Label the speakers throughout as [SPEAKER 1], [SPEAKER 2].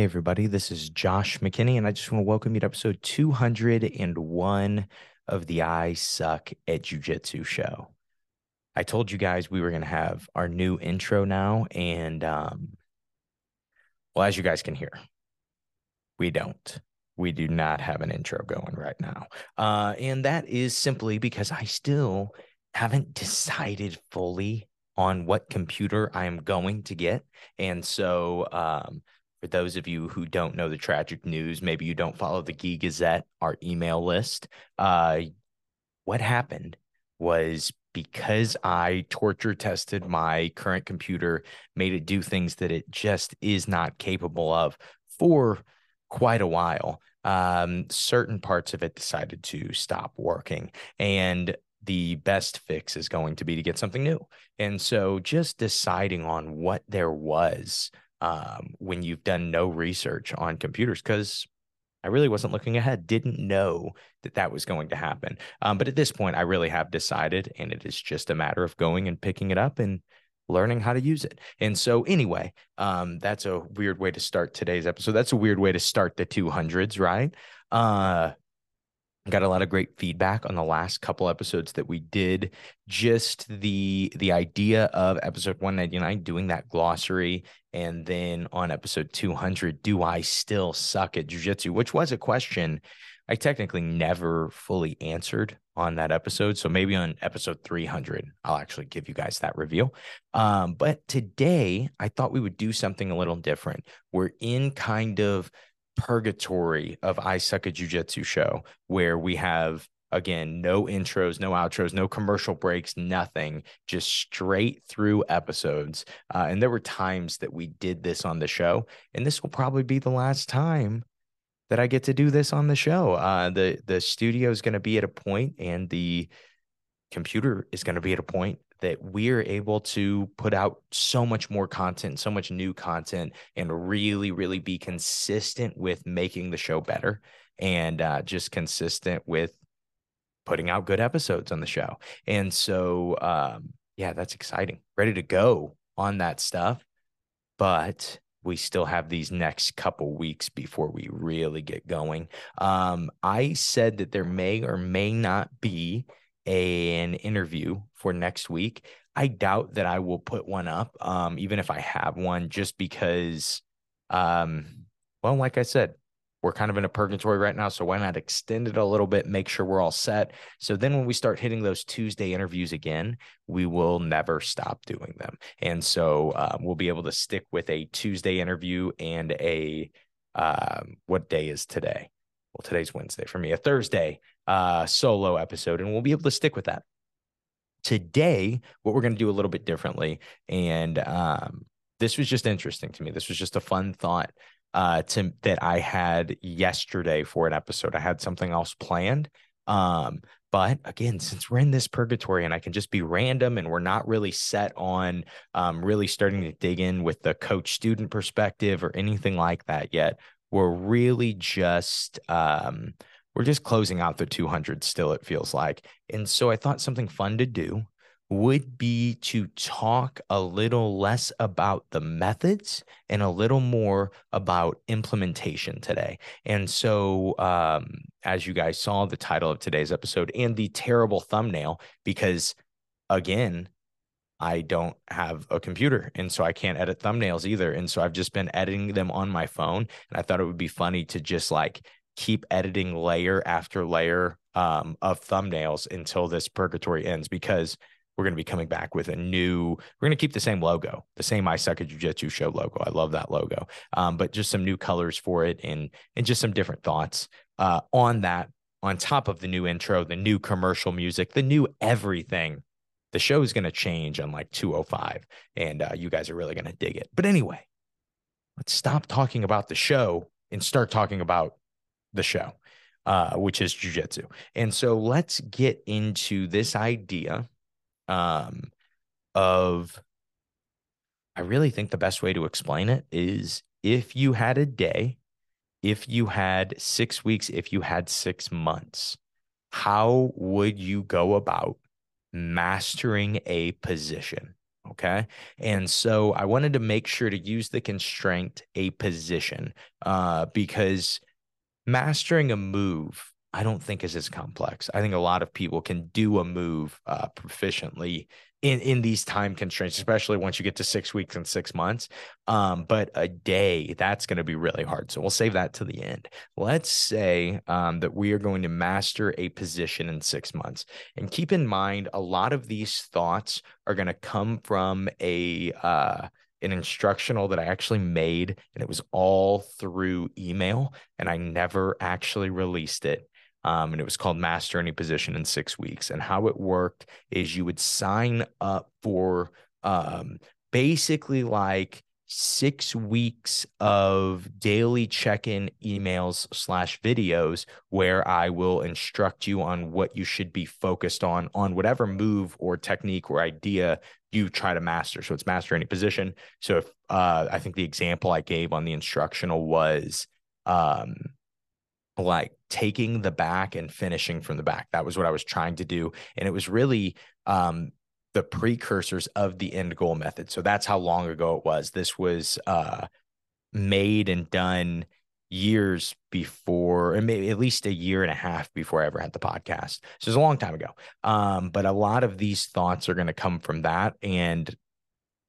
[SPEAKER 1] Hey, everybody, this is Josh McKinney, and I just want to welcome you to episode 201 of the I Suck at Jiu Jitsu show. I told you guys we were going to have our new intro now, and um, well, as you guys can hear, we don't. We do not have an intro going right now. Uh, and that is simply because I still haven't decided fully on what computer I'm going to get. And so, um, for those of you who don't know the tragic news, maybe you don't follow the Gi Gazette, our email list. Uh, what happened was because I torture tested my current computer, made it do things that it just is not capable of for quite a while. Um, certain parts of it decided to stop working. And the best fix is going to be to get something new. And so just deciding on what there was um, when you've done no research on computers, because I really wasn't looking ahead, didn't know that that was going to happen. Um, but at this point, I really have decided, and it is just a matter of going and picking it up and learning how to use it. And so, anyway, um, that's a weird way to start today's episode. That's a weird way to start the 200s, right? Uh, got a lot of great feedback on the last couple episodes that we did. Just the the idea of episode 199 doing that glossary and then on episode 200 do i still suck at jiu-jitsu? Which was a question i technically never fully answered on that episode. So maybe on episode 300 i'll actually give you guys that reveal um, but today i thought we would do something a little different. We're in kind of purgatory of I Suck at Jiu Jitsu show where we have again no intros no outros no commercial breaks nothing just straight through episodes. Uh, and there were times that we did this on the show and this will probably be the last time that i get to do this on the show. Uh, the the studio is going to be at a point and the computer is going to be at a point that we're able to put out so much more content, so much new content, and really, really be consistent with making the show better and uh, just consistent with putting out good episodes on the show. And so, um, yeah, that's exciting. Ready to go on that stuff. But we still have these next couple weeks before we really get going. Um, I said that there may or may not be an interview for next week. I doubt that I will put one up, um, even if I have one, just because, um, well, like I said, we're kind of in a purgatory right now. So why not extend it a little bit, make sure we're all set. So then when we start hitting those Tuesday interviews again, we will never stop doing them. And so um, we'll be able to stick with a Tuesday interview and a, um, what day is today? Well, today's Wednesday for me, a Thursday uh, solo episode, and we'll be able to stick with that. Today, what we're going to do a little bit differently, and um, this was just interesting to me. This was just a fun thought uh, to that I had yesterday for an episode. I had something else planned, um, but again, since we're in this purgatory and I can just be random and we're not really set on um, really starting to dig in with the coach student perspective or anything like that yet, we're really just um, we're just closing out the 200 still, it feels like. And so I thought something fun to do would be to talk a little less about the methods and a little more about implementation today. And so, um, as you guys saw, the title of today's episode and the terrible thumbnail, because again, I don't have a computer and so I can't edit thumbnails either. And so I've just been editing them on my phone. And I thought it would be funny to just like keep editing layer after layer um, of thumbnails until this purgatory ends because we're going to be coming back with a new we're going to keep the same logo the same i suck at jiu-jitsu show logo i love that logo um, but just some new colors for it and and just some different thoughts uh, on that on top of the new intro the new commercial music the new everything the show is going to change on like 205 and uh, you guys are really going to dig it but anyway let's stop talking about the show and start talking about the show, uh, which is jujitsu. And so let's get into this idea um, of, I really think the best way to explain it is if you had a day, if you had six weeks, if you had six months, how would you go about mastering a position? Okay. And so I wanted to make sure to use the constraint a position uh, because mastering a move, I don't think is as complex. I think a lot of people can do a move uh, proficiently in in these time constraints, especially once you get to six weeks and six months. Um, but a day that's going to be really hard. So we'll save that to the end. Let's say um, that we are going to master a position in six months, and keep in mind a lot of these thoughts are going to come from a uh, an instructional that I actually made, and it was all through email, and I never actually released it. Um, and it was called Master Any Position in Six Weeks. And how it worked is you would sign up for um, basically like six weeks of daily check-in emails slash videos where I will instruct you on what you should be focused on on whatever move or technique or idea you try to master. So it's master any position. So if uh, I think the example I gave on the instructional was um, like taking the back and finishing from the back. That was what I was trying to do. And it was really um, the precursors of the end goal method. So that's how long ago it was. This was uh, made and done years before, and maybe at least a year and a half before I ever had the podcast. So it's a long time ago. Um, but a lot of these thoughts are going to come from that. And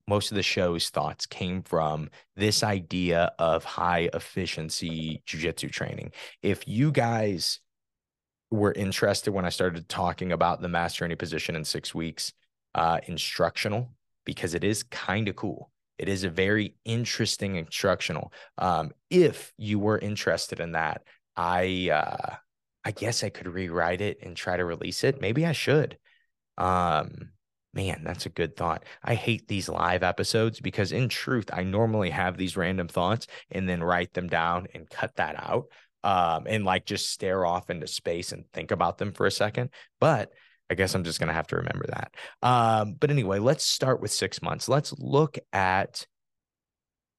[SPEAKER 1] most of the show's thoughts came from this idea of high efficiency jujitsu training. If you guys were interested when I started talking about the master any position in six weeks, uh, instructional, because it is kind of cool. It is a very interesting instructional. Um, if you were interested in that, I uh, I guess I could rewrite it and try to release it. Maybe I should. Um, Man, that's a good thought. I hate these live episodes because, in truth, I normally have these random thoughts and then write them down and cut that out um, and like just stare off into space and think about them for a second. But I guess I'm just going to have to remember that. Um, but anyway, let's start with six months. Let's look at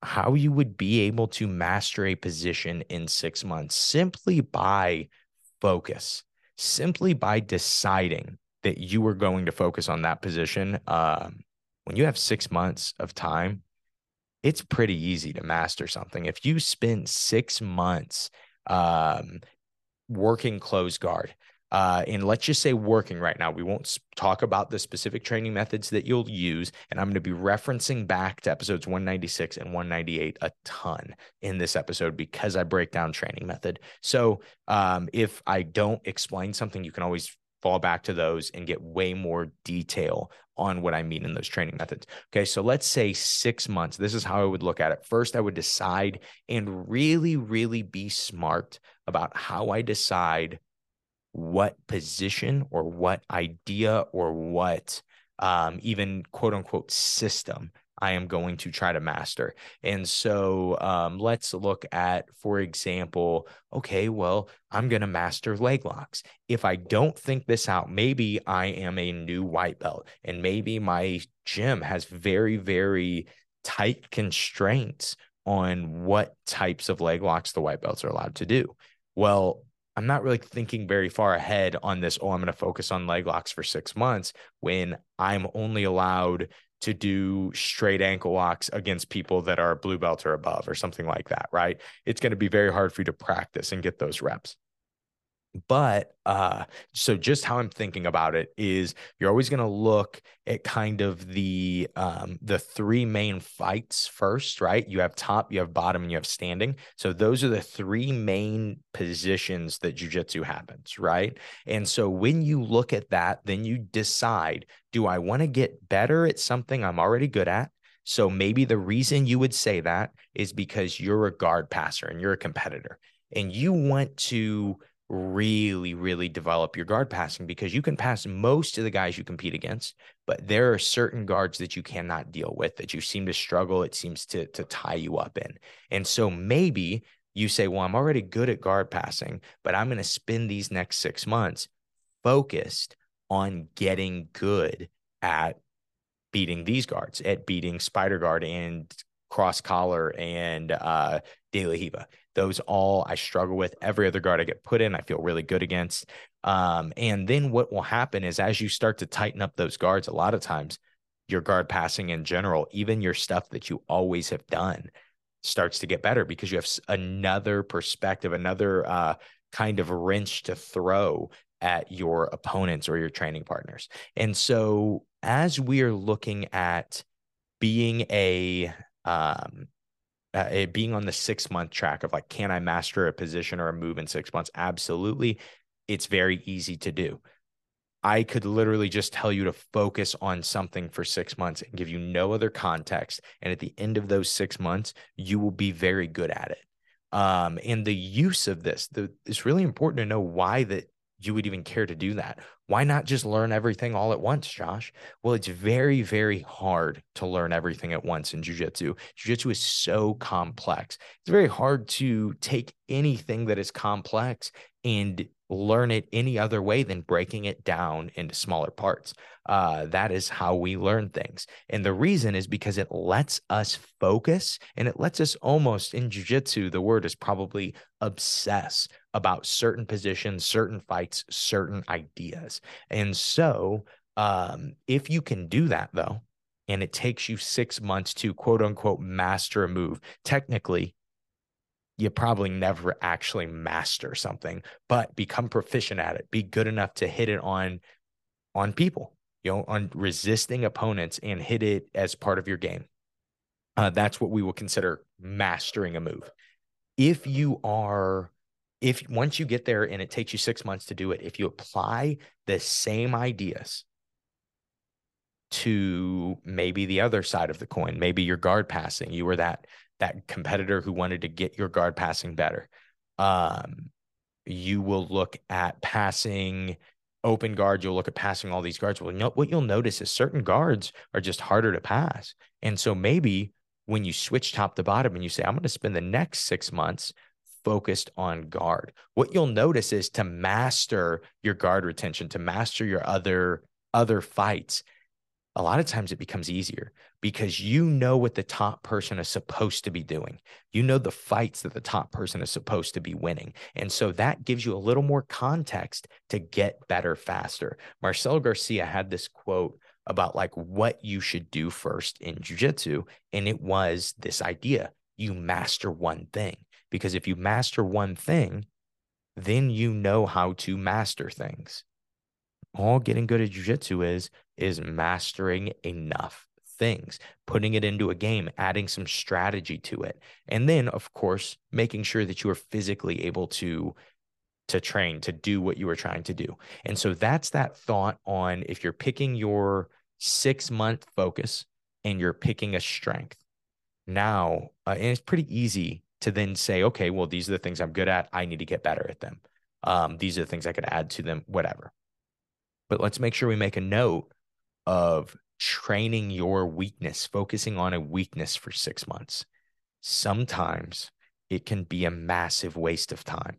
[SPEAKER 1] how you would be able to master a position in six months simply by focus, simply by deciding that you were going to focus on that position, um, when you have six months of time, it's pretty easy to master something. If you spend six months um, working close guard, uh, and let's just say working right now, we won't talk about the specific training methods that you'll use. And I'm going to be referencing back to episodes 196 and 198 a ton in this episode because I break down training method. So um, if I don't explain something, you can always fall back to those and get way more detail on what I mean in those training methods. Okay, so let's say six months. This is how I would look at it. First, I would decide and really, really be smart about how I decide what position or what idea or what um, even quote unquote system I am going to try to master. And so um, let's look at, for example, okay, well, I'm going to master leg locks. If I don't think this out, maybe I am a new white belt and maybe my gym has very, very tight constraints on what types of leg locks the white belts are allowed to do. Well, I'm not really thinking very far ahead on this. Oh, I'm going to focus on leg locks for six months when I'm only allowed to do straight ankle locks against people that are blue belt or above or something like that, right? It's going to be very hard for you to practice and get those reps but uh so just how i'm thinking about it is you're always going to look at kind of the um the three main fights first right? You have top you have bottom and you have standing. So those are the three main positions that jiu-jitsu happens right? And so when you look at that then you decide do i want to get better at something i'm already good at? So maybe the reason you would say that is because you're a guard passer and you're a competitor and you want to really, really develop your guard passing because you can pass most of the guys you compete against, but there are certain guards that you cannot deal with that you seem to struggle. It seems to to tie you up in. And so maybe you say, well, I'm already good at guard passing, but I'm going to spend these next six months focused on getting good at beating these guards, at beating spider guard and cross collar and uh, De La Riva. Those all I struggle with. Every other guard I get put in, I feel really good against. Um, and then what will happen is as you start to tighten up those guards, a lot of times your guard passing in general, even your stuff that you always have done starts to get better because you have another perspective, another uh, kind of wrench to throw at your opponents or your training partners. And so as we are looking at being a um, uh, being on the six month track of like, can I master a position or a move in six months? Absolutely. It's very easy to do. I could literally just tell you to focus on something for six months and give you no other context. And at the end of those six months, you will be very good at it. Um, and the use of this, the, it's really important to know why that you would even care to do that. Why not just learn everything all at once, Josh? Well, it's very, very hard to learn everything at once in jujitsu. Jujitsu is so complex. It's very hard to take anything that is complex and learn it any other way than breaking it down into smaller parts. Uh, that is how we learn things. And the reason is because it lets us focus and it lets us almost in jujitsu, the word is probably obsess about certain positions, certain fights, certain ideas. And so, um, if you can do that though, and it takes you six months to quote unquote master a move, technically, you probably never actually master something, but become proficient at it. Be good enough to hit it on on people, you know, on resisting opponents and hit it as part of your game. Uh, that's what we will consider mastering a move. If you are, if once you get there and it takes you six months to do it, if you apply the same ideas to maybe the other side of the coin, maybe your guard passing, you were that that competitor who wanted to get your guard passing better. Um, you will look at passing open guard. You'll look at passing all these guards. Well, what you'll notice is certain guards are just harder to pass. And so maybe when you switch top to bottom and you say, I'm going to spend the next six months focused on guard, what you'll notice is to master your guard retention, to master your other other fights a lot of times it becomes easier because you know what the top person is supposed to be doing. You know the fights that the top person is supposed to be winning. And so that gives you a little more context to get better faster. Marcelo Garcia had this quote about like what you should do first in jujitsu. And it was this idea you master one thing. Because if you master one thing, then you know how to master things all getting good at jujitsu is is mastering enough things, putting it into a game, adding some strategy to it. And then of course, making sure that you are physically able to to train to do what you are trying to do. And so that's that thought on if you're picking your 6 month focus and you're picking a strength. Now, uh, and it's pretty easy to then say, okay, well, these are the things I'm good at. I need to get better at them. Um, these are the things I could add to them, whatever but let's make sure we make a note of training your weakness, focusing on a weakness for six months. Sometimes it can be a massive waste of time.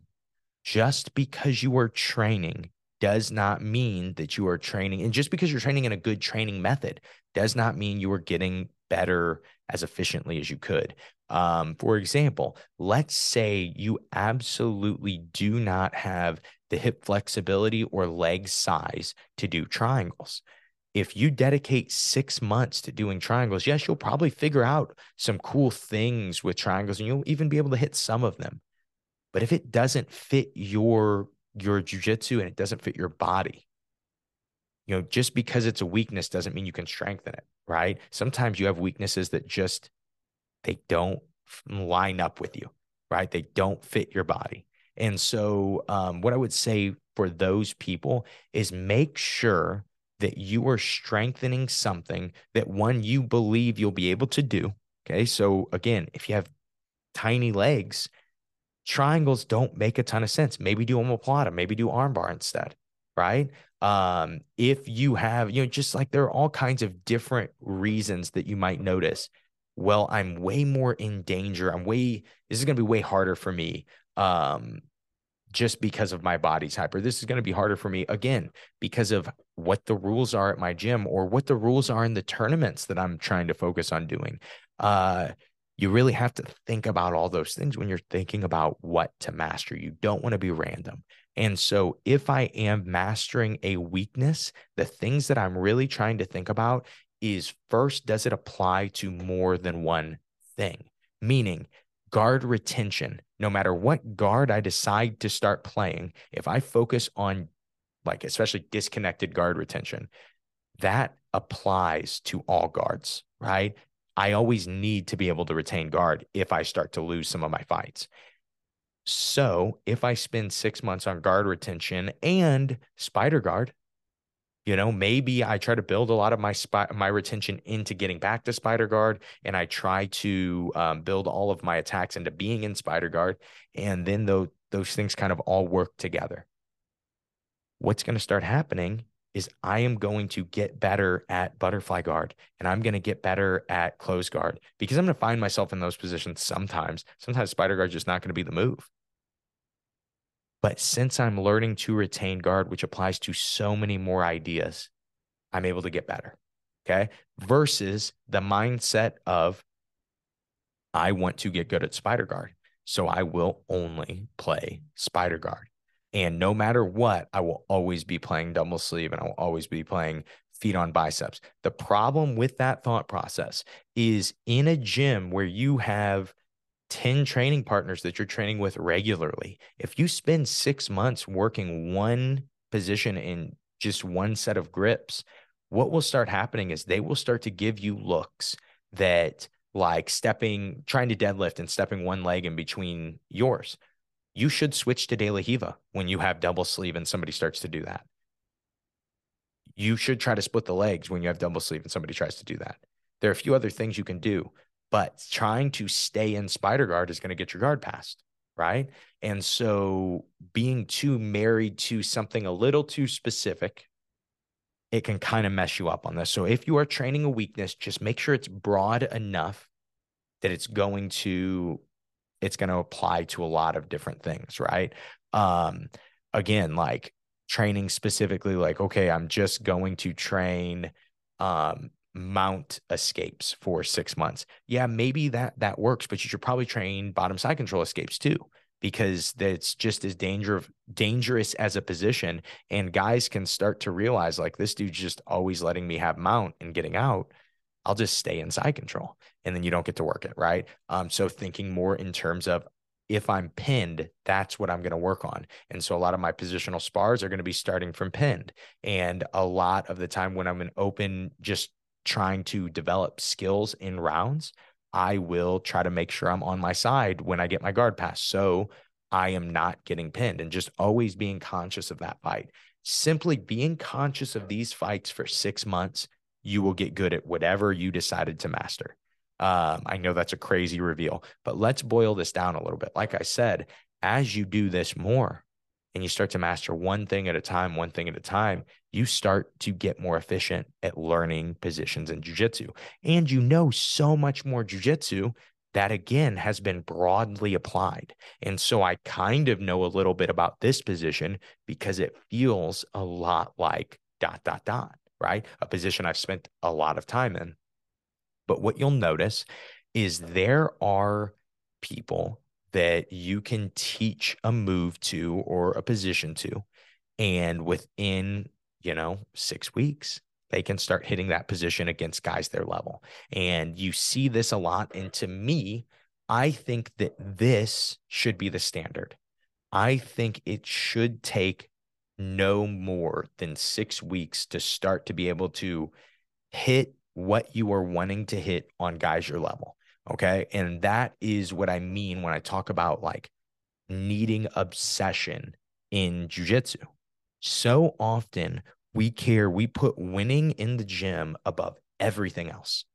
[SPEAKER 1] Just because you are training does not mean that you are training. And just because you're training in a good training method does not mean you are getting better as efficiently as you could. Um, for example, let's say you absolutely do not have the hip flexibility or leg size to do triangles. If you dedicate six months to doing triangles, yes, you'll probably figure out some cool things with triangles and you'll even be able to hit some of them. But if it doesn't fit your your jujitsu and it doesn't fit your body, you know, just because it's a weakness doesn't mean you can strengthen it, right? Sometimes you have weaknesses that just they don't line up with you, right? They don't fit your body. And so, um, what I would say for those people is make sure that you are strengthening something that one you believe you'll be able to do. Okay. So, again, if you have tiny legs, triangles don't make a ton of sense. Maybe do omoplata, maybe do armbar instead. Right. Um, if you have, you know, just like there are all kinds of different reasons that you might notice. Well, I'm way more in danger. I'm way, this is going to be way harder for me um, just because of my body type, or this is going to be harder for me again because of what the rules are at my gym or what the rules are in the tournaments that I'm trying to focus on doing. Uh, you really have to think about all those things when you're thinking about what to master. You don't want to be random. And so, if I am mastering a weakness, the things that I'm really trying to think about is first, does it apply to more than one thing? Meaning, guard retention, no matter what guard I decide to start playing, if I focus on like especially disconnected guard retention, that applies to all guards, right? I always need to be able to retain guard if I start to lose some of my fights. So if I spend six months on guard retention and spider guard, you know, maybe I try to build a lot of my my retention into getting back to spider guard, and I try to um, build all of my attacks into being in spider guard, and then those those things kind of all work together. What's going to start happening is I am going to get better at butterfly guard and I'm going to get better at close guard because I'm going to find myself in those positions sometimes. Sometimes spider guard is just not going to be the move. But since I'm learning to retain guard, which applies to so many more ideas, I'm able to get better. Okay. Versus the mindset of, I want to get good at spider guard. So I will only play spider guard. And no matter what, I will always be playing double sleeve and I will always be playing feet on biceps. The problem with that thought process is in a gym where you have 10 training partners that you're training with regularly, if you spend six months working one position in just one set of grips, what will start happening is they will start to give you looks that like stepping, trying to deadlift and stepping one leg in between yours you should switch to De La Riva when you have double sleeve and somebody starts to do that. You should try to split the legs when you have double sleeve and somebody tries to do that. There are a few other things you can do, but trying to stay in spider guard is going to get your guard passed, right? And so being too married to something a little too specific, it can kind of mess you up on this. So if you are training a weakness, just make sure it's broad enough that it's going to it's going to apply to a lot of different things, right? Um, again, like training specifically, like, okay, I'm just going to train um, mount escapes for six months. Yeah, maybe that that works, but you should probably train bottom side control escapes too, because that's just as dangerous dangerous as a position. And guys can start to realize like this dude's just always letting me have mount and getting out. I'll just stay inside control and then you don't get to work it. Right. Um, so thinking more in terms of if I'm pinned, that's what I'm going to work on. And so a lot of my positional spars are going to be starting from pinned. And a lot of the time when I'm in open, just trying to develop skills in rounds, I will try to make sure I'm on my side when I get my guard pass. So I am not getting pinned and just always being conscious of that fight. Simply being conscious of these fights for six months you will get good at whatever you decided to master. Um, I know that's a crazy reveal, but let's boil this down a little bit. Like I said, as you do this more and you start to master one thing at a time, one thing at a time, you start to get more efficient at learning positions in jujitsu. And you know so much more jujitsu that again has been broadly applied. And so I kind of know a little bit about this position because it feels a lot like dot, dot, dot right? A position I've spent a lot of time in. But what you'll notice is there are people that you can teach a move to or a position to. And within, you know, six weeks, they can start hitting that position against guys their level. And you see this a lot. And to me, I think that this should be the standard. I think it should take no more than six weeks to start to be able to hit what you are wanting to hit on guys your level. Okay. And that is what I mean when I talk about like needing obsession in jujitsu. So often we care, we put winning in the gym above everything else.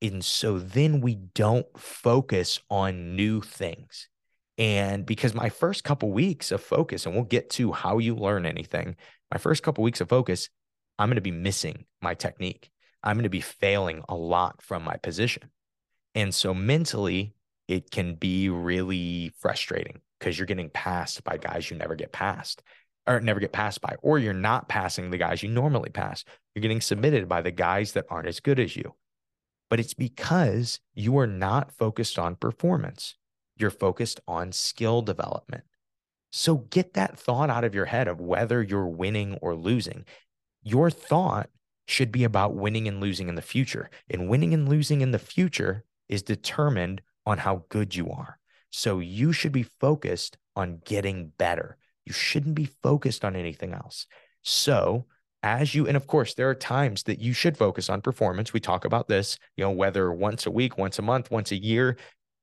[SPEAKER 1] And so then we don't focus on new things. And because my first couple weeks of focus, and we'll get to how you learn anything, my first couple weeks of focus, I'm going to be missing my technique. I'm going to be failing a lot from my position. And so mentally, it can be really frustrating because you're getting passed by guys you never get past or never get passed by, or you're not passing the guys you normally pass. You're getting submitted by the guys that aren't as good as you. But it's because you are not focused on performance you're focused on skill development. So get that thought out of your head of whether you're winning or losing. Your thought should be about winning and losing in the future. And winning and losing in the future is determined on how good you are. So you should be focused on getting better. You shouldn't be focused on anything else. So, as you, and of course, there are times that you should focus on performance. We talk about this, you know, whether once a week, once a month, once a year,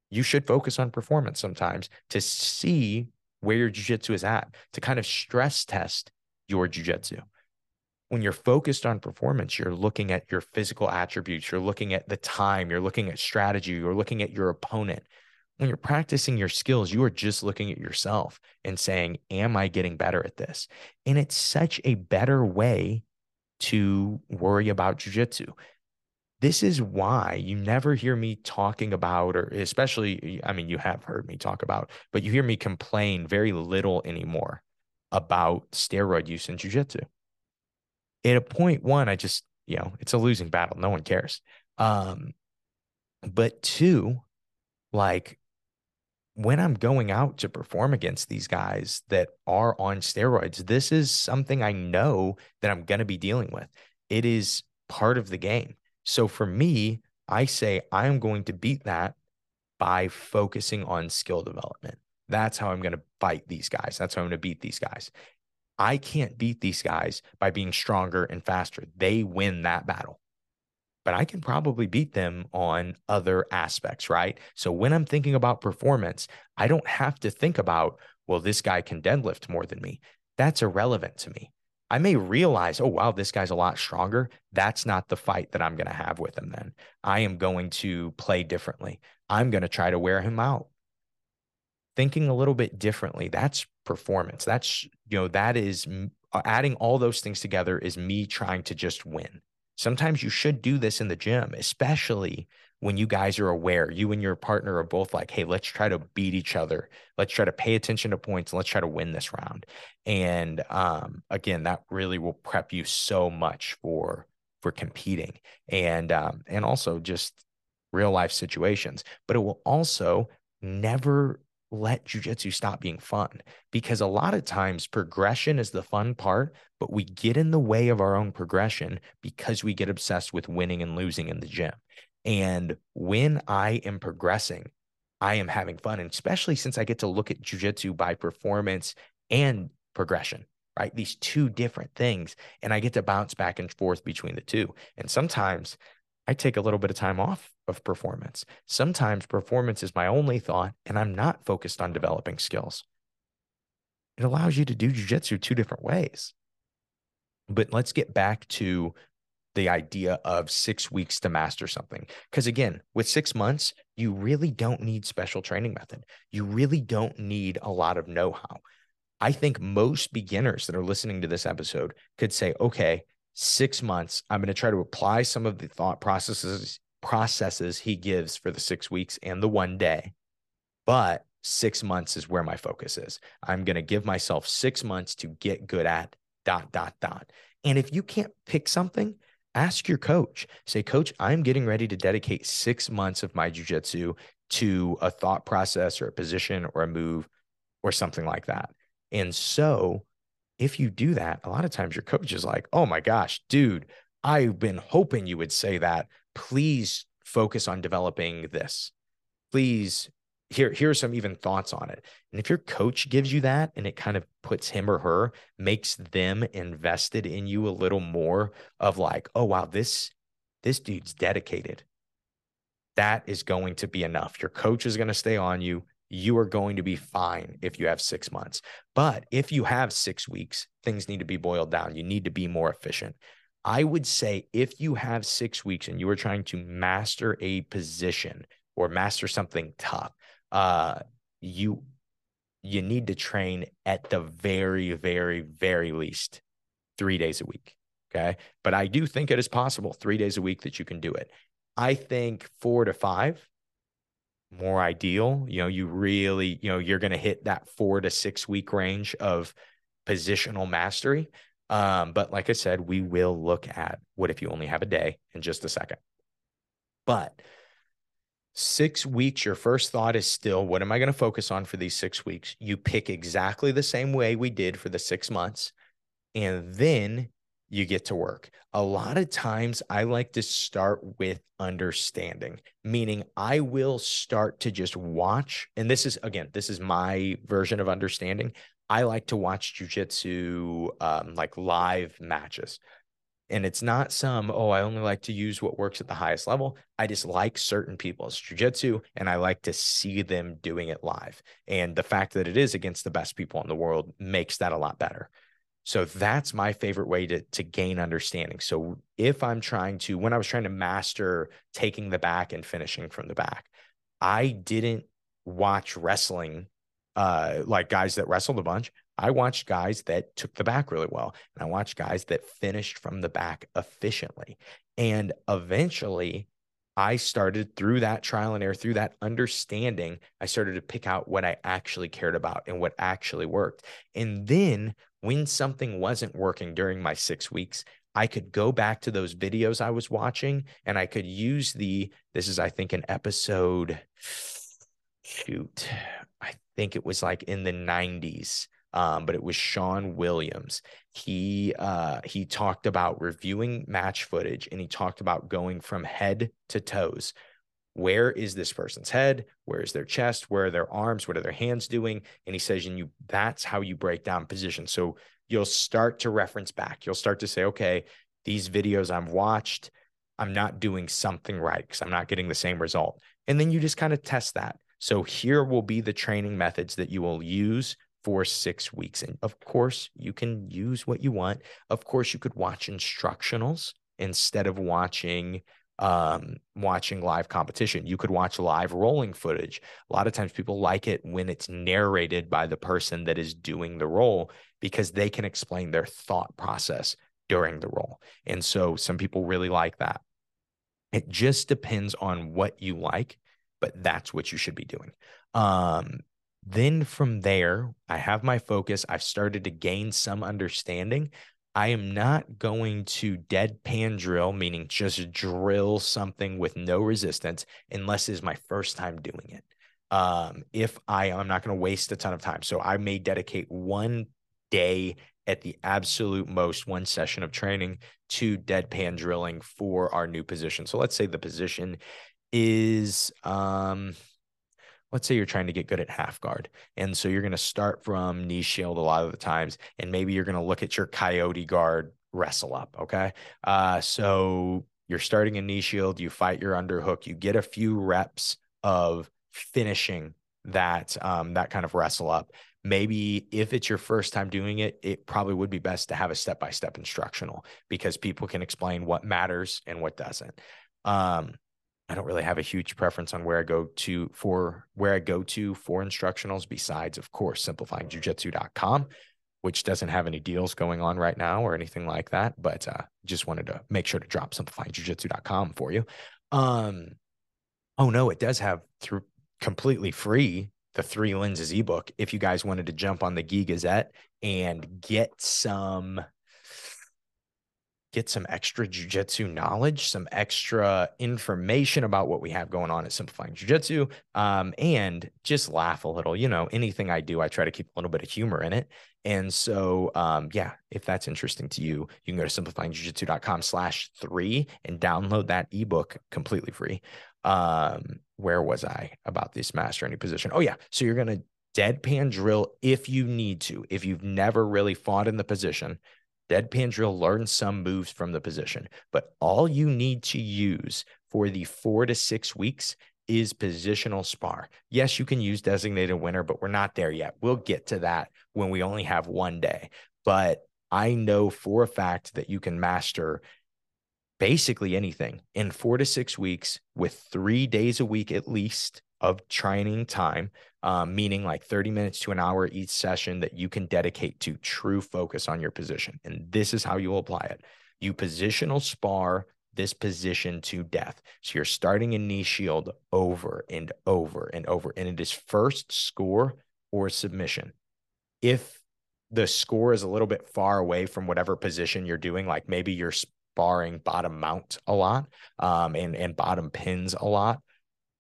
[SPEAKER 1] you should focus on performance sometimes to see where your jujitsu is at, to kind of stress test your jujitsu. When you're focused on performance, you're looking at your physical attributes, you're looking at the time, you're looking at strategy, you're looking at your opponent. When you're practicing your skills, you are just looking at yourself and saying, Am I getting better at this? And it's such a better way to worry about jujitsu this is why you never hear me talking about, or especially, I mean, you have heard me talk about, but you hear me complain very little anymore about steroid use in jujitsu. At a point one, I just, you know, it's a losing battle. No one cares. Um, but two, like when I'm going out to perform against these guys that are on steroids, this is something I know that I'm going to be dealing with. It is part of the game. So for me, I say I'm going to beat that by focusing on skill development. That's how I'm going to fight these guys. That's how I'm going to beat these guys. I can't beat these guys by being stronger and faster. They win that battle. But I can probably beat them on other aspects, right? So when I'm thinking about performance, I don't have to think about, well, this guy can deadlift more than me. That's irrelevant to me. I may realize, oh, wow, this guy's a lot stronger. That's not the fight that I'm going to have with him then. I am going to play differently. I'm going to try to wear him out. Thinking a little bit differently, that's performance. That's, you know, that is uh, adding all those things together is me trying to just win. Sometimes you should do this in the gym, especially when you guys are aware, you and your partner are both like, hey, let's try to beat each other. Let's try to pay attention to points and let's try to win this round. And um, again, that really will prep you so much for for competing and um, and also just real life situations. But it will also never let jujitsu stop being fun because a lot of times progression is the fun part, but we get in the way of our own progression because we get obsessed with winning and losing in the gym. And when I am progressing, I am having fun. And especially since I get to look at jujitsu by performance and progression, right? These two different things. And I get to bounce back and forth between the two. And sometimes I take a little bit of time off of performance. Sometimes performance is my only thought, and I'm not focused on developing skills. It allows you to do jujitsu two different ways. But let's get back to the idea of six weeks to master something. Because again, with six months, you really don't need special training method. You really don't need a lot of know how. I think most beginners that are listening to this episode could say, okay, six months, I'm going to try to apply some of the thought processes processes he gives for the six weeks and the one day. But six months is where my focus is. I'm going to give myself six months to get good at dot, dot, dot. And if you can't pick something, ask your coach. Say, Coach, I'm getting ready to dedicate six months of my jujitsu to a thought process or a position or a move or something like that. And so, if you do that, a lot of times your coach is like, oh my gosh, dude, I've been hoping you would say that. Please focus on developing this. Please here here are some even thoughts on it and if your coach gives you that and it kind of puts him or her makes them invested in you a little more of like oh wow this this dude's dedicated that is going to be enough your coach is going to stay on you you are going to be fine if you have six months but if you have six weeks things need to be boiled down you need to be more efficient i would say if you have six weeks and you are trying to master a position or master something tough uh, you you need to train at the very, very, very least three days a week. Okay. But I do think it is possible three days a week that you can do it. I think four to five more ideal. You know, you really, you know, you're going to hit that four to six week range of positional mastery. Um, but like I said, we will look at what if you only have a day in just a second. But Six weeks, your first thought is still, what am I going to focus on for these six weeks? You pick exactly the same way we did for the six months. And then you get to work. A lot of times I like to start with understanding, meaning I will start to just watch. And this is, again, this is my version of understanding. I like to watch jujitsu um, like live matches. And it's not some, oh, I only like to use what works at the highest level. I just like certain people's jujitsu and I like to see them doing it live. And the fact that it is against the best people in the world makes that a lot better. So that's my favorite way to, to gain understanding. So if I'm trying to, when I was trying to master taking the back and finishing from the back, I didn't watch wrestling uh, like guys that wrestled a bunch. I watched guys that took the back really well, and I watched guys that finished from the back efficiently. And eventually, I started through that trial and error, through that understanding, I started to pick out what I actually cared about and what actually worked. And then when something wasn't working during my six weeks, I could go back to those videos I was watching and I could use the, this is, I think, an episode, shoot, I think it was like in the 90s. Um, but it was Shawn Williams. He uh, he talked about reviewing match footage and he talked about going from head to toes where is this person's head? Where is their chest? Where are their arms? What are their hands doing? And he says and you that's how you break down position. So you'll start to reference back. You'll start to say okay these videos i've watched i'm not doing something right because i'm not getting the same result. And then you just kind of test that. So here will be the training methods that you will use for six weeks. And of course you can use what you want. Of course you could watch instructionals instead of watching um, watching live competition. You could watch live rolling footage. A lot of times people like it when it's narrated by the person that is doing the roll because they can explain their thought process during the roll. And so some people really like that. It just depends on what you like, but that's what you should be doing. Um, then from there, I have my focus. I've started to gain some understanding. I am not going to deadpan drill, meaning just drill something with no resistance, unless it's my first time doing it. Um, if I, I'm not going to waste a ton of time. So I may dedicate one day at the absolute most, one session of training to deadpan drilling for our new position. So let's say the position is, um, let's say you're trying to get good at half guard. And so you're going to start from knee shield a lot of the times, and maybe you're going to look at your coyote guard wrestle up. Okay. Uh, so you're starting a knee shield, you fight your underhook, you get a few reps of finishing that um, that kind of wrestle up. Maybe if it's your first time doing it, it probably would be best to have a step by step instructional because people can explain what matters and what doesn't. Um, I don't really have a huge preference on where I go to for where I go to for instructionals besides, of course, simplifyingjujitsu.com, which doesn't have any deals going on right now or anything like that. But uh, just wanted to make sure to drop simplifyingjujitsu.com for you. Um, oh no, it does have through completely free the three lenses ebook if you guys wanted to jump on the Gi Gazette and get some get some extra jujitsu knowledge, some extra information about what we have going on at Simplifying Jujitsu, um, and just laugh a little. You know, anything I do, I try to keep a little bit of humor in it. And so, um, yeah, if that's interesting to you, you can go to simplifyingjujitsu.com slash three and download that ebook completely free. Um, where was I about this master any position? Oh, yeah. So you're going to deadpan drill if you need to. If you've never really fought in the position, Deadpan drill learns some moves from the position, but all you need to use for the four to six weeks is positional spar. Yes, you can use designated winner, but we're not there yet. We'll get to that when we only have one day. But I know for a fact that you can master basically anything in four to six weeks with three days a week at least of training time, um, meaning like 30 minutes to an hour each session that you can dedicate to true focus on your position. And this is how you apply it. You positional spar this position to death. So you're starting a knee shield over and over and over. And it is first score or submission. If the score is a little bit far away from whatever position you're doing, like maybe you're sparring bottom mount a lot um, and, and bottom pins a lot,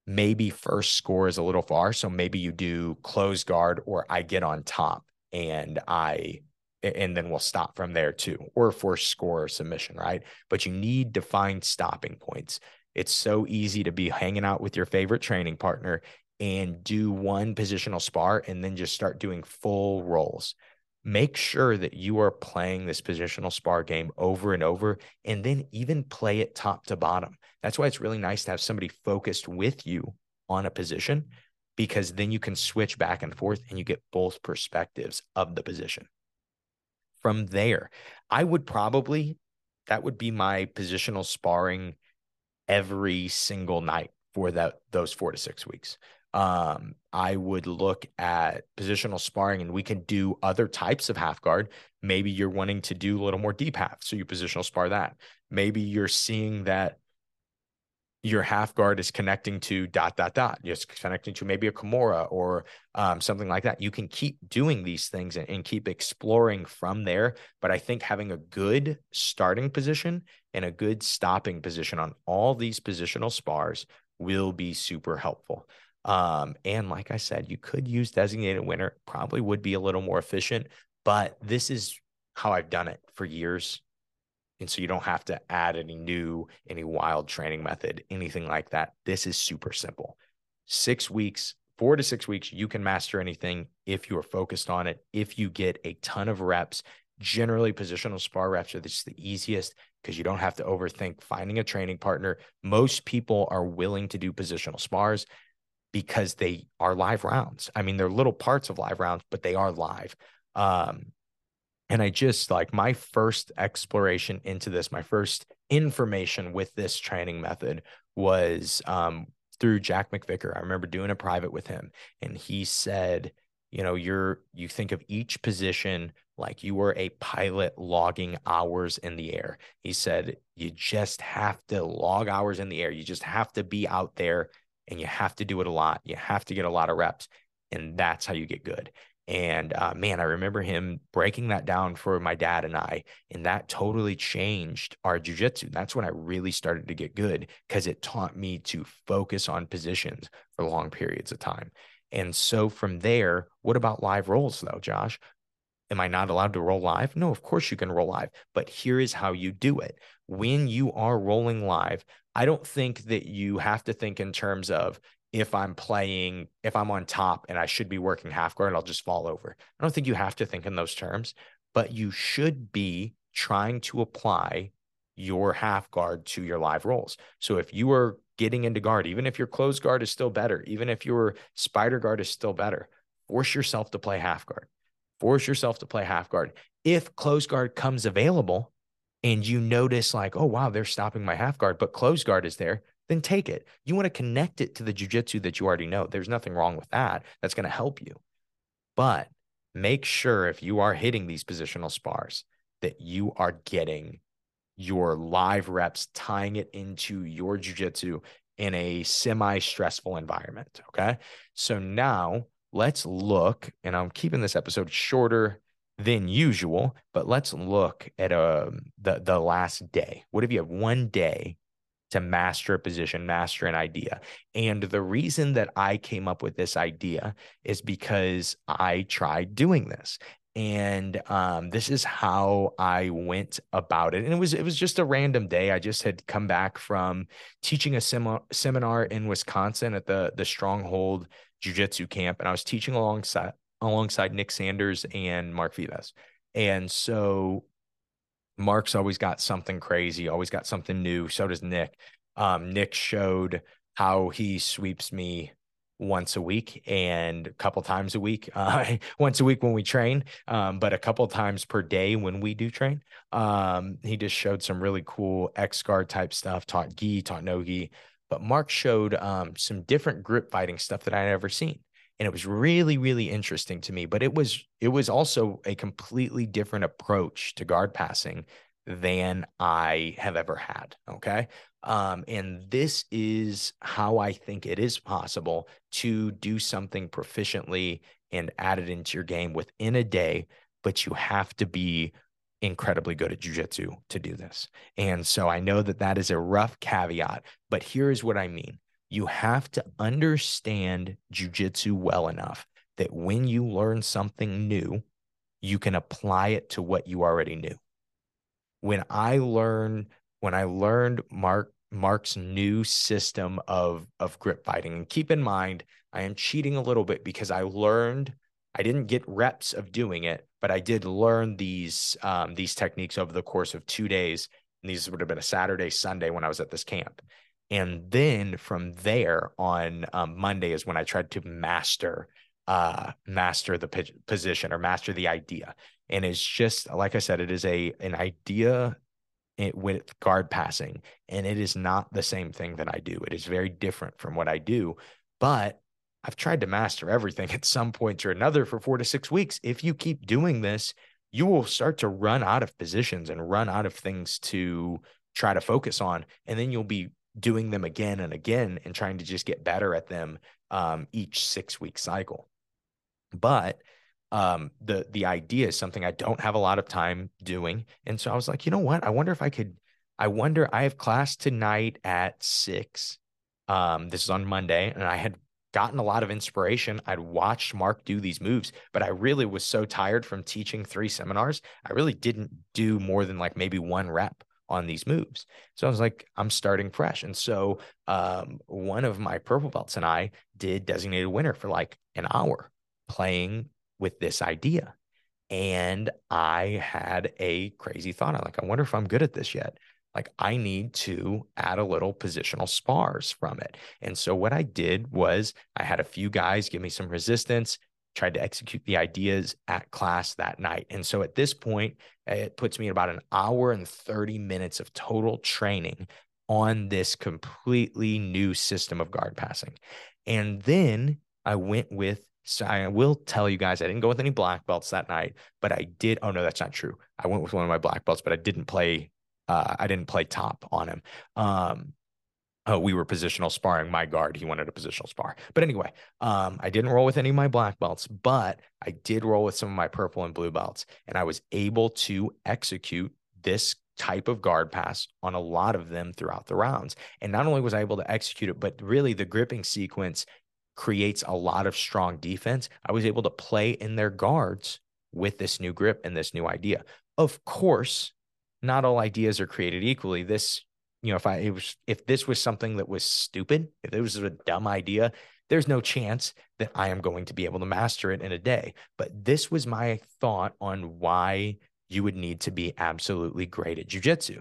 [SPEAKER 1] maybe first score is a little far. So maybe you do close guard or I get on top and I and then we'll stop from there too, or force score or submission, right? But you need defined stopping points. It's so easy to be hanging out with your favorite training partner and do one positional spar and then just start doing full rolls. Make sure that you are playing this positional spar game over and over and then even play it top to bottom. That's why it's really nice to have somebody focused with you on a position because then you can switch back and forth and you get both perspectives of the position. From there, I would probably, that would be my positional sparring every single night for that those four to six weeks. Um, I would look at positional sparring and we can do other types of half guard. Maybe you're wanting to do a little more deep half, so you positional spar that. Maybe you're seeing that your half guard is connecting to dot dot dot just connecting to maybe a kimura or um, something like that you can keep doing these things and, and, keep exploring from there but i think having a good starting position and a good stopping position on all these positional spars will be super helpful um, and like i said you could use designated winner probably would be a little more efficient but this is how i've done it for years and so you don't have to add any new, any wild training method, anything like that. This is super simple. Six weeks, four to six weeks, you can master anything if you are focused on it. If you get a ton of reps, generally positional spar reps are just the easiest because you don't have to overthink finding a training partner. Most people are willing to do positional spars because they are live rounds. I mean, they're little parts of live rounds, but they are live. Um, and I just like my first exploration into this, my first information with this training method was um, through Jack McVicker. I remember doing a private with him, and he said, you know, you're you think of each position like you were a pilot logging hours in the air. He said, you just have to log hours in the air. You just have to be out there and you have to do it a lot. You have to get a lot of reps. And that's how you get good. And uh, man, I remember him breaking that down for my dad and I, and that totally changed our jujitsu. That's when I really started to get good because it taught me to focus on positions for long periods of time. And so from there, what about live rolls though, Josh? Am I not allowed to roll live? No, of course you can roll live, but here is how you do it. When you are rolling live, I don't think that you have to think in terms of if I'm playing, if I'm on top and I should be working half guard, I'll just fall over. I don't think you have to think in those terms, but you should be trying to apply your half guard to your live rolls. So if you are getting into guard, even if your closed guard is still better, even if your spider guard is still better, force yourself to play half guard. Force yourself to play half guard. If closed guard comes available and you notice, like, oh, wow, they're stopping my half guard, but closed guard is there, then take it. You want to connect it to the jujitsu that you already know. There's nothing wrong with that. That's going to help you. But make sure if you are hitting these positional spars that you are getting your live reps, tying it into your jujitsu in a semi stressful environment. Okay. So now let's look, and I'm keeping this episode shorter than usual, but let's look at um, the, the last day. What if you have one day to master a position, master an idea. And the reason that I came up with this idea is because I tried doing this. And um, this is how I went about it. And it was it was just a random day. I just had come back from teaching a sem- seminar in Wisconsin at the the Stronghold Jiu Jitsu camp, and I was teaching alongside alongside Nick Sanders and Mark Vives. And so Mark's always got something crazy, always got something new. So does Nick. Um, Nick showed how he sweeps me once a week and a couple times a week. Uh, once a week when we train, um, but a couple times per day when we do train. Um, he just showed some really cool X guard type stuff, taught gi, taught no gi. But Mark showed um, some different grip fighting stuff that I had never seen and it was really really interesting to me but it was it was also a completely different approach to guard passing than i have ever had okay? Um, and this is how i think it is possible to do something proficiently and add it into your game within a day but you have to be incredibly good at jujitsu to do this. And so i know that that is a rough caveat but here's what i mean you have to understand jujitsu well enough that when you learn something new, you can apply it to what you already knew. When I learned when I learned Mark Mark's new system of of grip fighting, and keep in mind, I am cheating a little bit because I learned I didn't get reps of doing it, but I did learn these um, these techniques over the course of two days. And these would have been a Saturday, Sunday when I was at this camp. And then from there on um, Monday is when I tried to master uh, master the p- position or master the idea. And it's just like I said, it is a an idea it, with guard passing, and it is not the same thing that I do. It is very different from what I do, but I've tried to master everything at some point or another for four to six weeks. If you keep doing this, you will start to run out of positions and run out of things to try to focus on, and then you'll be doing them again and again and trying to just get better at them um, each six week cycle. But um, the the idea is something I don't have a lot of time doing, and so I was like, you know what? I wonder if I could. I wonder. I have class tonight at six. Um, this is on Monday, and I had gotten a lot of inspiration. I'd watched Mark do these moves, but I really was so tired from teaching three seminars. I really didn't do more than like maybe one rep on these moves. So I was like, I'm starting fresh. And so um, one of my purple belts and I did designated winner for like an hour playing with this idea. And I had a crazy thought. I'm like, I wonder if I'm good at this yet. Like, I need to add a little positional spars from it. And so, what I did was I had a few guys give me some resistance, tried to execute the ideas at class that night. And so, at this point, it puts me at about an hour and 30 minutes of total training on this completely new system of guard passing. And then I went with so I will tell you guys, I didn't go with any black belts that night, but I did. Oh no, that's not true. I went with one of my black belts, but I didn't play. Uh, I didn't play top on him. Um, oh, we were positional sparring. My guard, he wanted a positional spar. But anyway, um, I didn't roll with any of my black belts, but I did roll with some of my purple and blue belts, and I was able to execute this type of guard pass on a lot of them throughout the rounds. And not only was I able to execute it, but really the gripping sequence creates a lot of strong defense. I was able to play in their guards with this new grip and this new idea. Of course, not all ideas are created equally. This, you know, if I it was if this was something that was stupid, if it was a dumb idea, there's no chance that I am going to be able to master it in a day. But this was my thought on why you would need to be absolutely great at jujitsu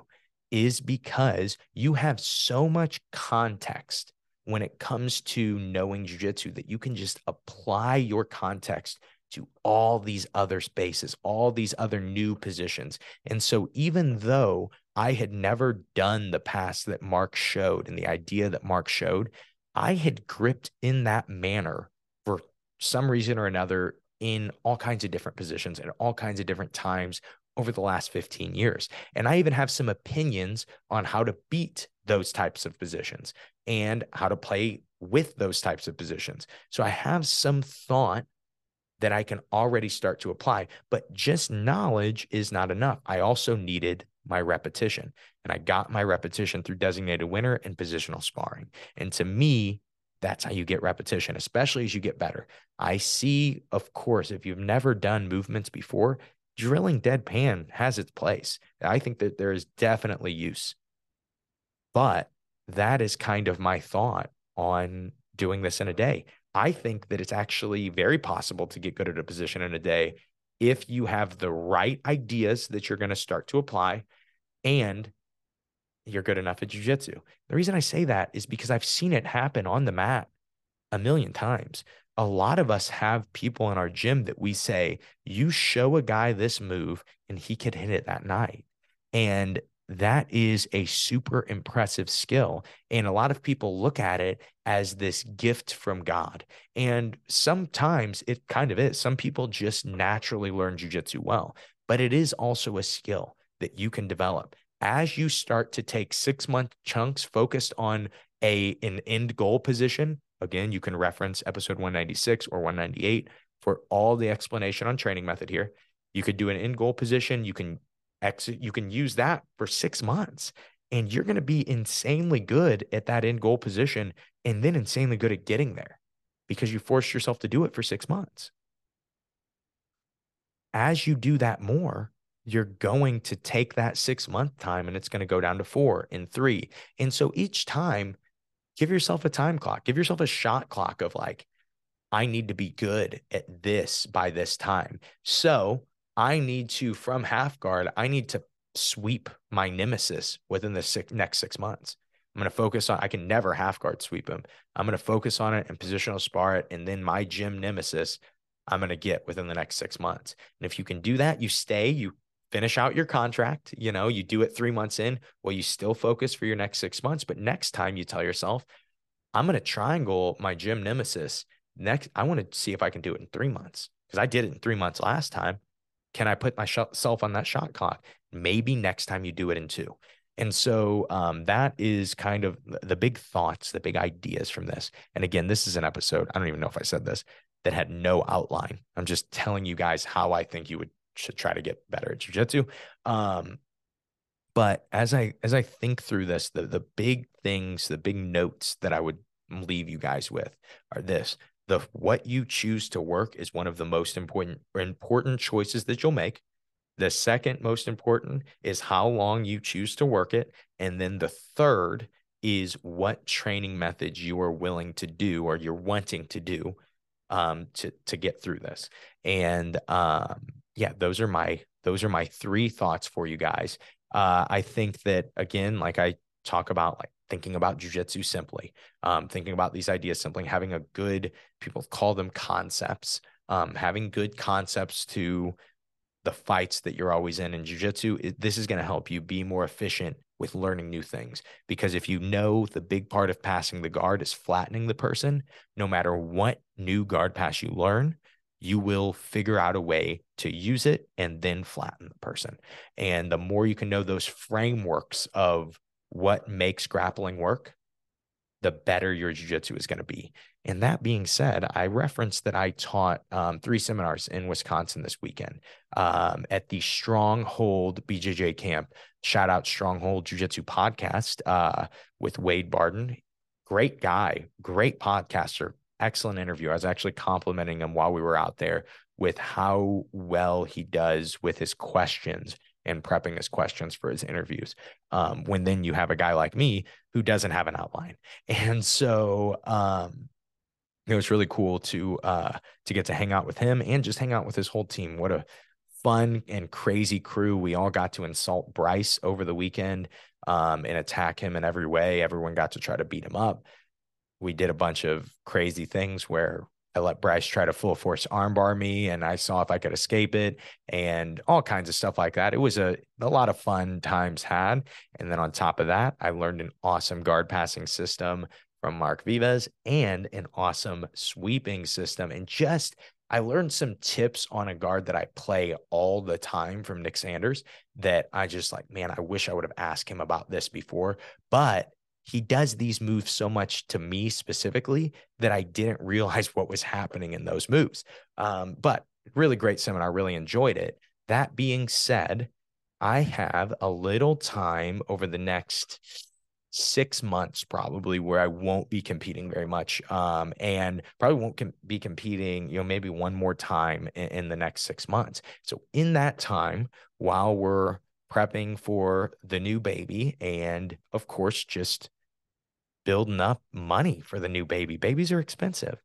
[SPEAKER 1] is because you have so much context when it comes to knowing jujitsu that you can just apply your context to all these other spaces, all these other new positions. And so, even though I had never done the pass that Mark showed and the idea that Mark showed, I had gripped in that manner for some reason or another in all kinds of different positions at all kinds of different times over the last 15 years. And I even have some opinions on how to beat those types of positions and how to play with those types of positions. So I have some thought that I can already start to apply, but just knowledge is not enough. I also needed my repetition, and I got my repetition through designated winner and positional sparring. And to me, that's how you get repetition, especially as you get better. I see, of course, if you've never done movements before, drilling deadpan has its place. I think that there is definitely use. But that is kind of my thought on doing this in a day. I think that it's actually very possible to get good at a position in a day if you have the right ideas that you're going to start to apply and you're good enough at jujitsu. The reason I say that is because I've seen it happen on the mat a million times a lot of us have people in our gym that we say, you show a guy this move and he could hit it that night. And that is a super impressive skill. And a lot of people look at it as this gift from God. And sometimes it kind of is. Some people just naturally learn jujitsu well, but it is also a skill that you can develop. As you start to take six month chunks focused on a an end goal position Again, you can reference episode 196 or 198 for all the explanation on training method here. You could do an end goal position. You can exit, you can use that for six months and you're going to be insanely good at that end goal position and then insanely good at getting there because you forced yourself to do it for six months. as you do that more, you're going to take that six month time and it's going to go down to four and three. And so each time, give yourself a time clock, give yourself a shot clock of like, I need to be good at this by this time. So I need to, from half guard, I need to sweep my nemesis within the six, next six months. I'm going to focus on, I can never half guard sweep him. I'm going to focus on it and positional spar it. And then my gym nemesis, I'm going to get within the next six months. And if you can do that, you stay, you finish out your contract, you know, you do it three months in, well, you still focus for your next six months. But next time you tell yourself, I'm going to triangle my gym nemesis. Next, I want to see if I can do it in three months because I did it in three months last time. Can I put myself on that shot clock? Maybe next time you do it in two. And so um, that is kind of the big thoughts, the big ideas from this. And again, this is an episode. I don't even know if I said this that had no outline. I'm just telling you guys how I think you would should try to get better at jujitsu. Um, but as I as I think through this, the the big things, the big notes that I would leave you guys with are this: the what you choose to work is one of the most important important choices that you'll make. The second most important is how long you choose to work it, and then the third is what training methods you are willing to do or you're wanting to do um, to to get through this. And um, yeah, those are my those are my three thoughts for you guys. Uh, I think that again, like I talk about, like thinking about jujitsu simply, um, thinking about these ideas simply, having a good people call them concepts, um, having good concepts to the fights that you're always in in jujitsu. This is going to help you be more efficient with learning new things. Because if you know the big part of passing the guard is flattening the person, no matter what new guard pass you learn, you will figure out a way to use it and then flatten the person. And the more you can know those frameworks of what makes grappling work, the better your jujitsu is going to be. And that being said, I referenced that I taught um, three seminars in Wisconsin this weekend um, at the Stronghold BJJ camp. Shout out Stronghold Jiu Jitsu podcast uh, with Wade Barden. Great guy, great podcaster, excellent interview. I was actually complimenting him while we were out there with how well he does with his questions and prepping his questions for his interviews. Um, when then you have a guy like me who doesn't have an outline, and so um, it was really cool to uh, to get to hang out with him and just hang out with his whole team. What a fun and crazy crew! We all got to insult Bryce over the weekend um, and attack him in every way. Everyone got to try to beat him up we did a bunch of crazy things where I let Bryce try to full force armbar me and I saw if I could escape it and all kinds of stuff like that. It was a, a lot of fun times had. And then on top of that, I learned an awesome guard passing system from Mark Vives and an awesome sweeping system. And just I learned some tips on a guard that I play all the time from Nick Sanders that I just like, man, I wish I would have asked him about this before. But he does these moves so much to me specifically that I didn't realize what was happening in those moves. Um, but really great seminar, really enjoyed it. That being said, I have a little time over the next six months probably where I won't be competing very much um, and probably won't com- be competing, you know, maybe one more time in, in the next six months. So in that time, while we're prepping for the new baby and of course just building up money for the new baby. Babies are expensive.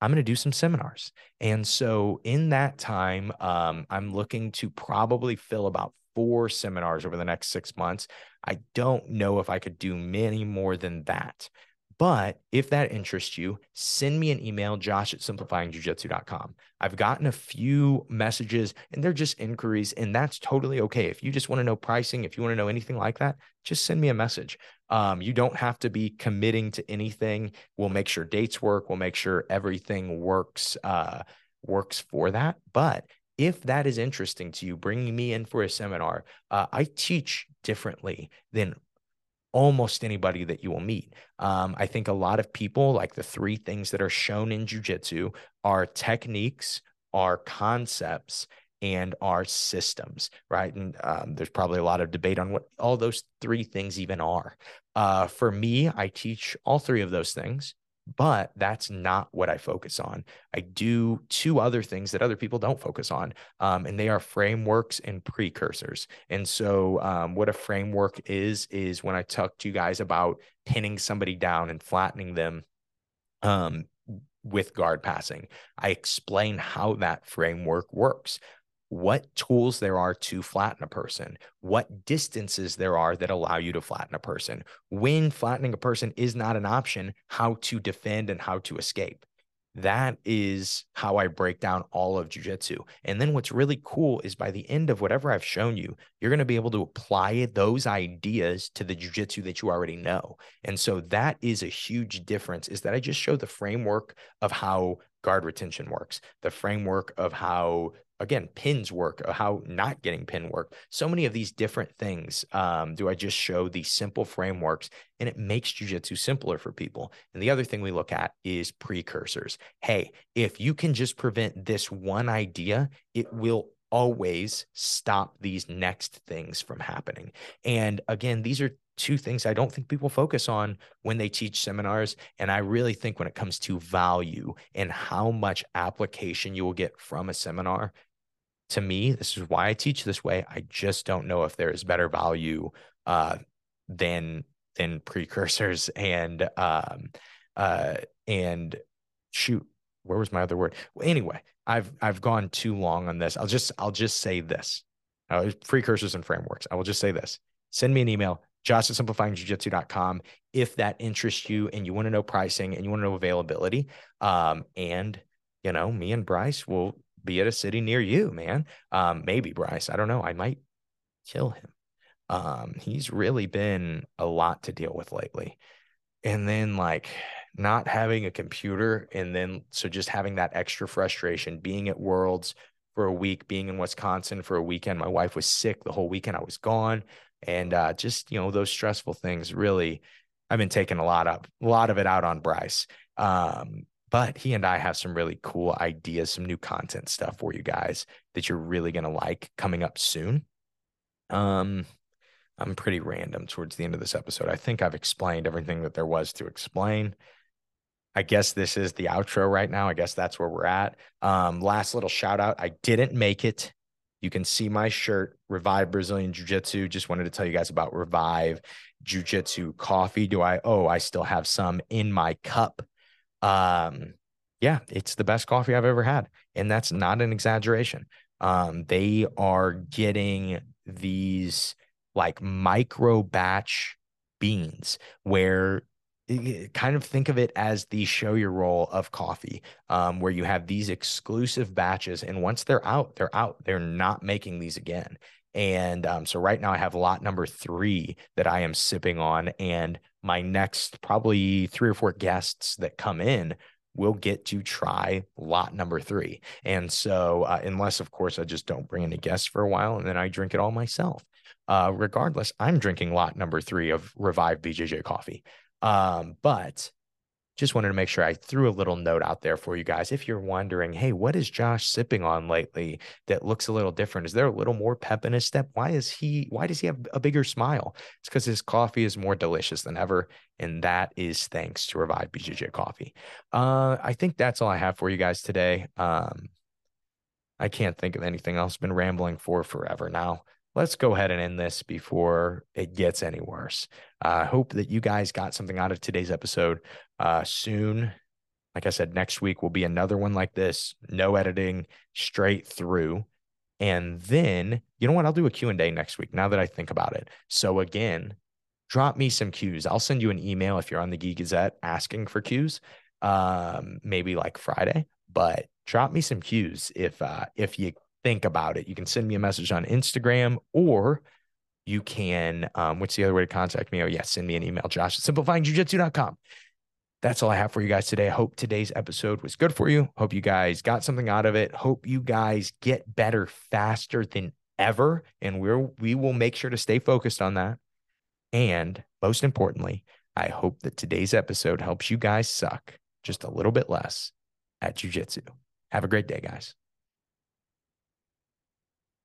[SPEAKER 1] I'm going to do some seminars. And so in that time, um, I'm looking to probably fill about four seminars over the next six months. I don't know if I could do many more than that. But if that interests you, send me an email, josh at simplifyingjiujitsu.com. I've gotten a few messages and they're just inquiries, and that's totally okay. If you just want to know pricing, if you want to know anything like that, just send me a message. Um, you don't have to be committing to anything. We'll make sure dates work. We'll make sure everything works uh, works for that. But if that is interesting to you, bringing me in for a seminar, uh, I teach differently than almost anybody that you will meet. Um, I think a lot of people, like the three things that are shown in jujitsu, are techniques, are concepts, and our systems, right? And um, there's probably a lot of debate on what all those three things even are. Uh, for me, I teach all three of those things. But that's not what I focus on. I do two other things that other people don't focus on, um, and they are frameworks and precursors. And so, um, what a framework is, is when I talk to you guys about pinning somebody down and flattening them um, with guard passing, I explain how that framework works what tools there are to flatten a person, what distances there are that allow you to flatten a person, when flattening a person is not an option, how to defend and how to escape. That is how I break down all of jujitsu. And then what's really cool is by the end of whatever I've shown you, you're going to be able to apply those ideas to the jujitsu that you already know. And so that is a huge difference is that I just show the framework of how guard retention works, the framework of how again pins work uh, how not getting pin work. So many of these different things um, do i just show these simple frameworks and it makes jujitsu simpler for people. And the other thing we look at is precursors. Hey if you can just prevent this one idea it will always stop these next things from happening. And again these are two things I don't think people focus on when they teach seminars. And I really think when it comes to value and how much application you will get from a seminar, to me, this is why I teach this way. I just don't know if there is better value uh, than than precursors and um, uh, and shoot, where was my other word? Well, anyway, I've I've gone too long on this. I'll just I'll just say this. Uh, precursors and frameworks. I will just say this. Send me an email, josh at simplifyingjiujitsu.com if that interests you and you want to know pricing and you want to know availability. Um, and you know, me and Bryce will be at a city near you, man. Um, maybe Bryce. I don't know. I might kill him. Um, he's really been a lot to deal with lately. And then like not having a computer and then so just having that extra frustration, being at Worlds for a week, being in Wisconsin for a weekend. My wife was sick the whole weekend. I was gone and uh, just you know those stressful things really i've been taking a lot of a lot of it out on bryce um, but he and i have some really cool ideas some new content stuff for you guys that you're really going to like coming up soon um i'm pretty random towards the end of this episode i think i've explained everything that there was to explain I guess this is the outro right now. I guess that's where we're at. Um, last little shout out. I didn't make it you can see my shirt, Revive Brazilian Jiu Jitsu. Just wanted to tell you guys about Revive Jiu Jitsu coffee. Do I? Oh, I still have some in my cup. Um, yeah, it's the best coffee I've ever had. And that's not an exaggeration. Um, they are getting these like micro batch beans where kind of think of it as the Shoyoroll of coffee um, where you have these exclusive batches and once they're out they're out. They're not making these again. And um, so right now i have lot number three that i am sipping on and my next probably three or four guests that come in will get to try lot number three. And so uh, unless of course i just don't bring any guests for a while and then i drink it all myself. Uh, regardless i'm drinking lot number three of revive bjj coffee um, but just wanted to make sure I threw a little note out there for you guys. If you're wondering, hey, what is Josh sipping on lately that looks a little different? Is there a little more pep in his step? Why is he, why does he have a bigger smile? It's because his coffee is more delicious than ever. And that is thanks to Revive BJJ Coffee. Uh, I think that's all I have for you guys today. Um, I can't think of anything else. Been rambling for forever now let's go ahead and end this before it gets any worse. I uh, hope that you guys got something out of today's episode. Uh, soon, like I said, next week will be another one like this, no editing, straight through. And then, you know what? I'll do a Q&A next week now that I think about it. So again, drop me some cues. I'll send you an email if you're on the Geek Gazette asking for cues, um, maybe like Friday, but drop me some cues if uh, if you think about it. You can send me a message on Instagram or you can, um, what's the other way to contact me? Oh, yeah, send me an email, josh at simplifyingjiujitsu.com. That's all I have for you guys today. I hope today's episode was good for you. Hope you guys got something out of it. Hope you guys get better faster than ever. And we're, we will make sure to stay focused on that. And most importantly, I hope that today's episode helps you guys suck just a little bit less at jujitsu. Have a great day, guys.